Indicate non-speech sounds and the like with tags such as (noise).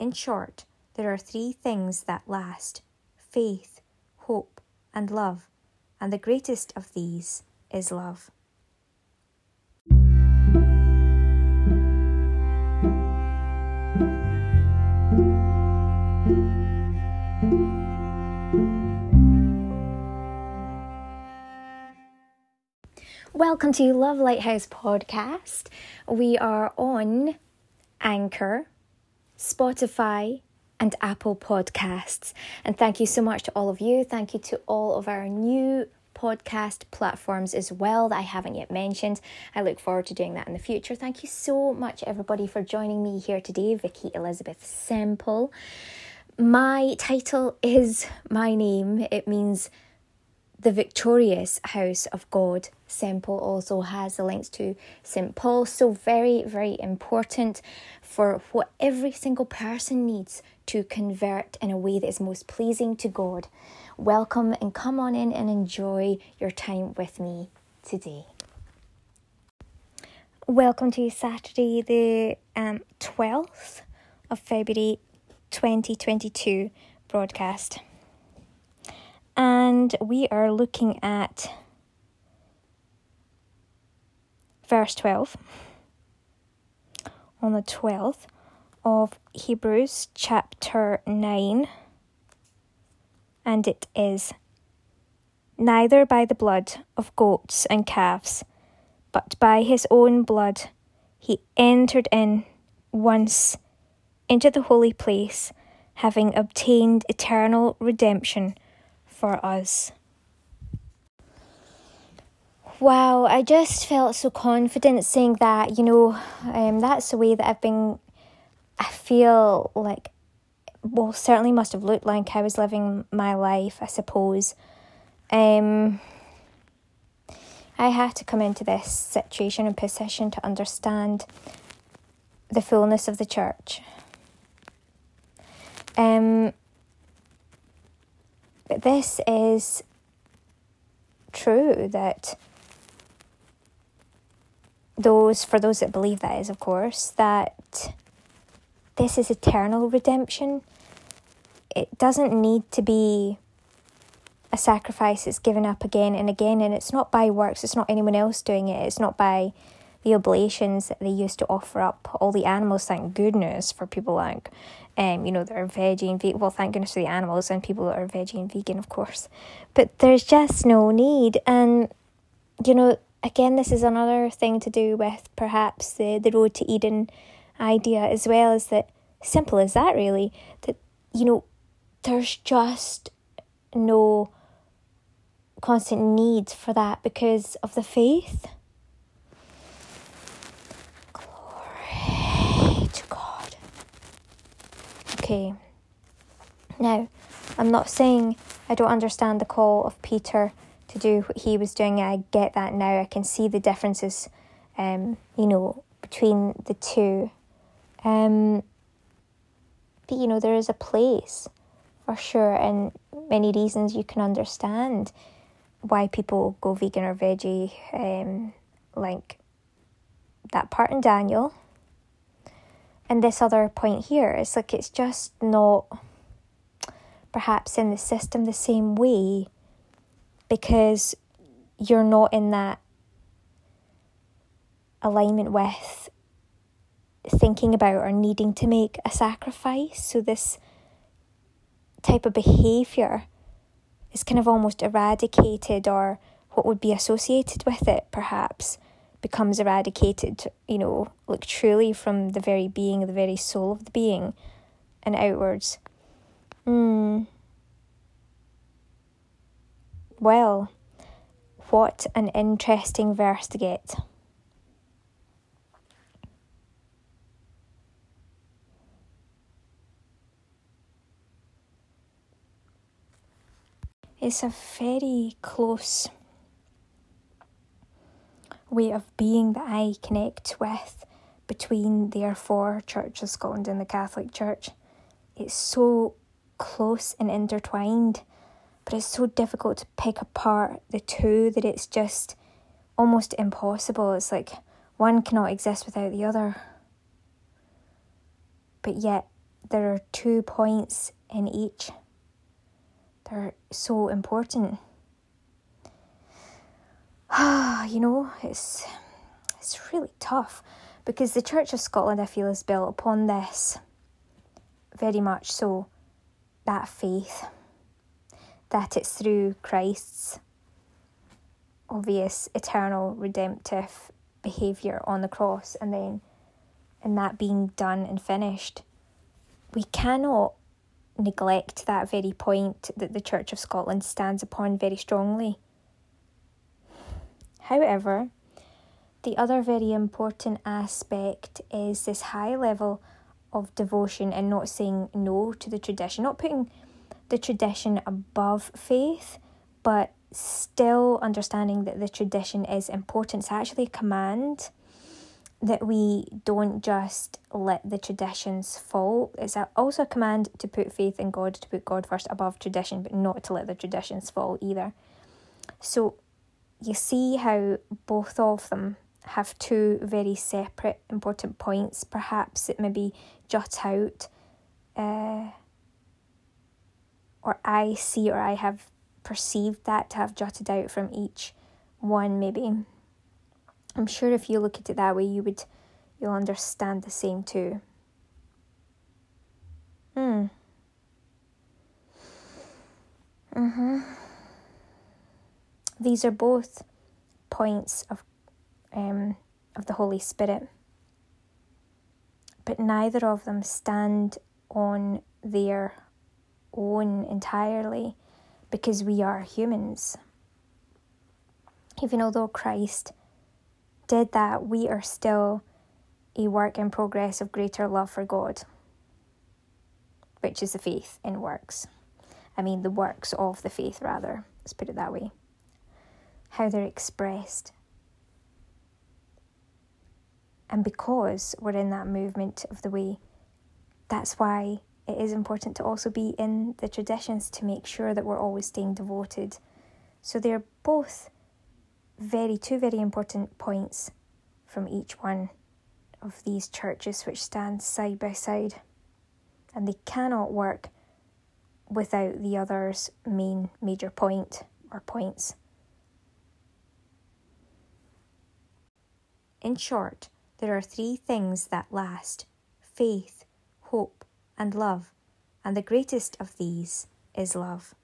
In short, there are three things that last faith, hope, and love, and the greatest of these is love. Welcome to Love Lighthouse Podcast. We are on Anchor, Spotify, and Apple Podcasts. And thank you so much to all of you. Thank you to all of our new podcast platforms as well that I haven't yet mentioned. I look forward to doing that in the future. Thank you so much, everybody, for joining me here today. Vikki Elizabeth Semple. My title is my name, it means the victorious house of God. Semple also has the links to St. Paul. So, very, very important for what every single person needs to convert in a way that is most pleasing to God. Welcome and come on in and enjoy your time with me today. Welcome to Saturday, the um, 12th of February 2022 broadcast and we are looking at verse 12 on the 12th of Hebrews chapter 9, and it is Neither by the blood of goats and calves, but by his own blood he entered in once into the holy place, having obtained eternal redemption for us. Wow, I just felt so confident saying that, you know, um, that's the way that I've been, I feel like, well, certainly must have looked like I was living my life, I suppose. Um, I had to come into this situation and position to understand the fullness of the church. Um, but this is true that those for those that believe that is of course that this is eternal redemption it doesn't need to be a sacrifice that's given up again and again and it's not by works it's not anyone else doing it it's not by the oblations that they used to offer up all the animals thank goodness for people like um, you know, that are veggie and vegan. Well, thank goodness for the animals and people that are veggie and vegan, of course. But there's just no need. And, you know, again, this is another thing to do with perhaps the, the road to Eden idea as well, is that simple as that, really, that, you know, there's just no constant need for that because of the faith Glory to God. okay. Now, I'm not saying I don't understand the call of Peter to do what he was doing. I get that now. I can see the differences, um, you know, between the two. Um, but you know, there is a place for sure, and many reasons you can understand why people go vegan or veggie. Um, like that part in Daniel and this other point here. It's like it's just not perhaps in the system the same way because you're not in that alignment with thinking about or needing to make a sacrifice. So, this type of behaviour is kind of almost eradicated, or what would be associated with it, perhaps becomes eradicated, you know, like truly from the very being, the very soul of the being, and outwards. Hmm. Well, what an interesting verse to get. It's a very close way of being that I connect with between therefore Church of Scotland and the Catholic Church. It's so close and intertwined, but it's so difficult to pick apart the two that it's just almost impossible. It's like one cannot exist without the other. But yet there are two points in each. They're so important. Ah, (sighs) you know, it's it's really tough because the Church of Scotland, I feel, is built upon this very much so that faith that it's through Christ's obvious eternal redemptive behaviour on the cross and then and that being done and finished we cannot neglect that very point that the Church of Scotland stands upon very strongly. However, the other very important aspect is this high level of devotion and not saying no to the tradition, not putting the tradition above faith, but still understanding that the tradition is important. It's actually a command that we don't just let the traditions fall. It's also a command to put faith in God, to put God first above tradition, but not to let the traditions fall either. So you see how both of them have two very separate important points. Perhaps it maybe jut out, uh, or I see or I have perceived that to have jutted out from each one, maybe. I'm sure if you look at it that way, you would you'll understand the same too. Hmm. Mhm. These are both points of um of the Holy Spirit. But neither of them stand on their own entirely because we are humans. Even although Christ did that, we are still a work in progress of greater love for God, which is the faith in works. I mean, the works of the faith, rather. Let's put it that way. How they're expressed. And because we're in that movement of the way, that's why it is important to also be in the traditions to make sure that we're always staying devoted. So they're both very two very important points from each one of these churches which stand side by side and they cannot work without the other's main major point or points. In short, there are three things that last faith, hope, and love, and the greatest of these is love.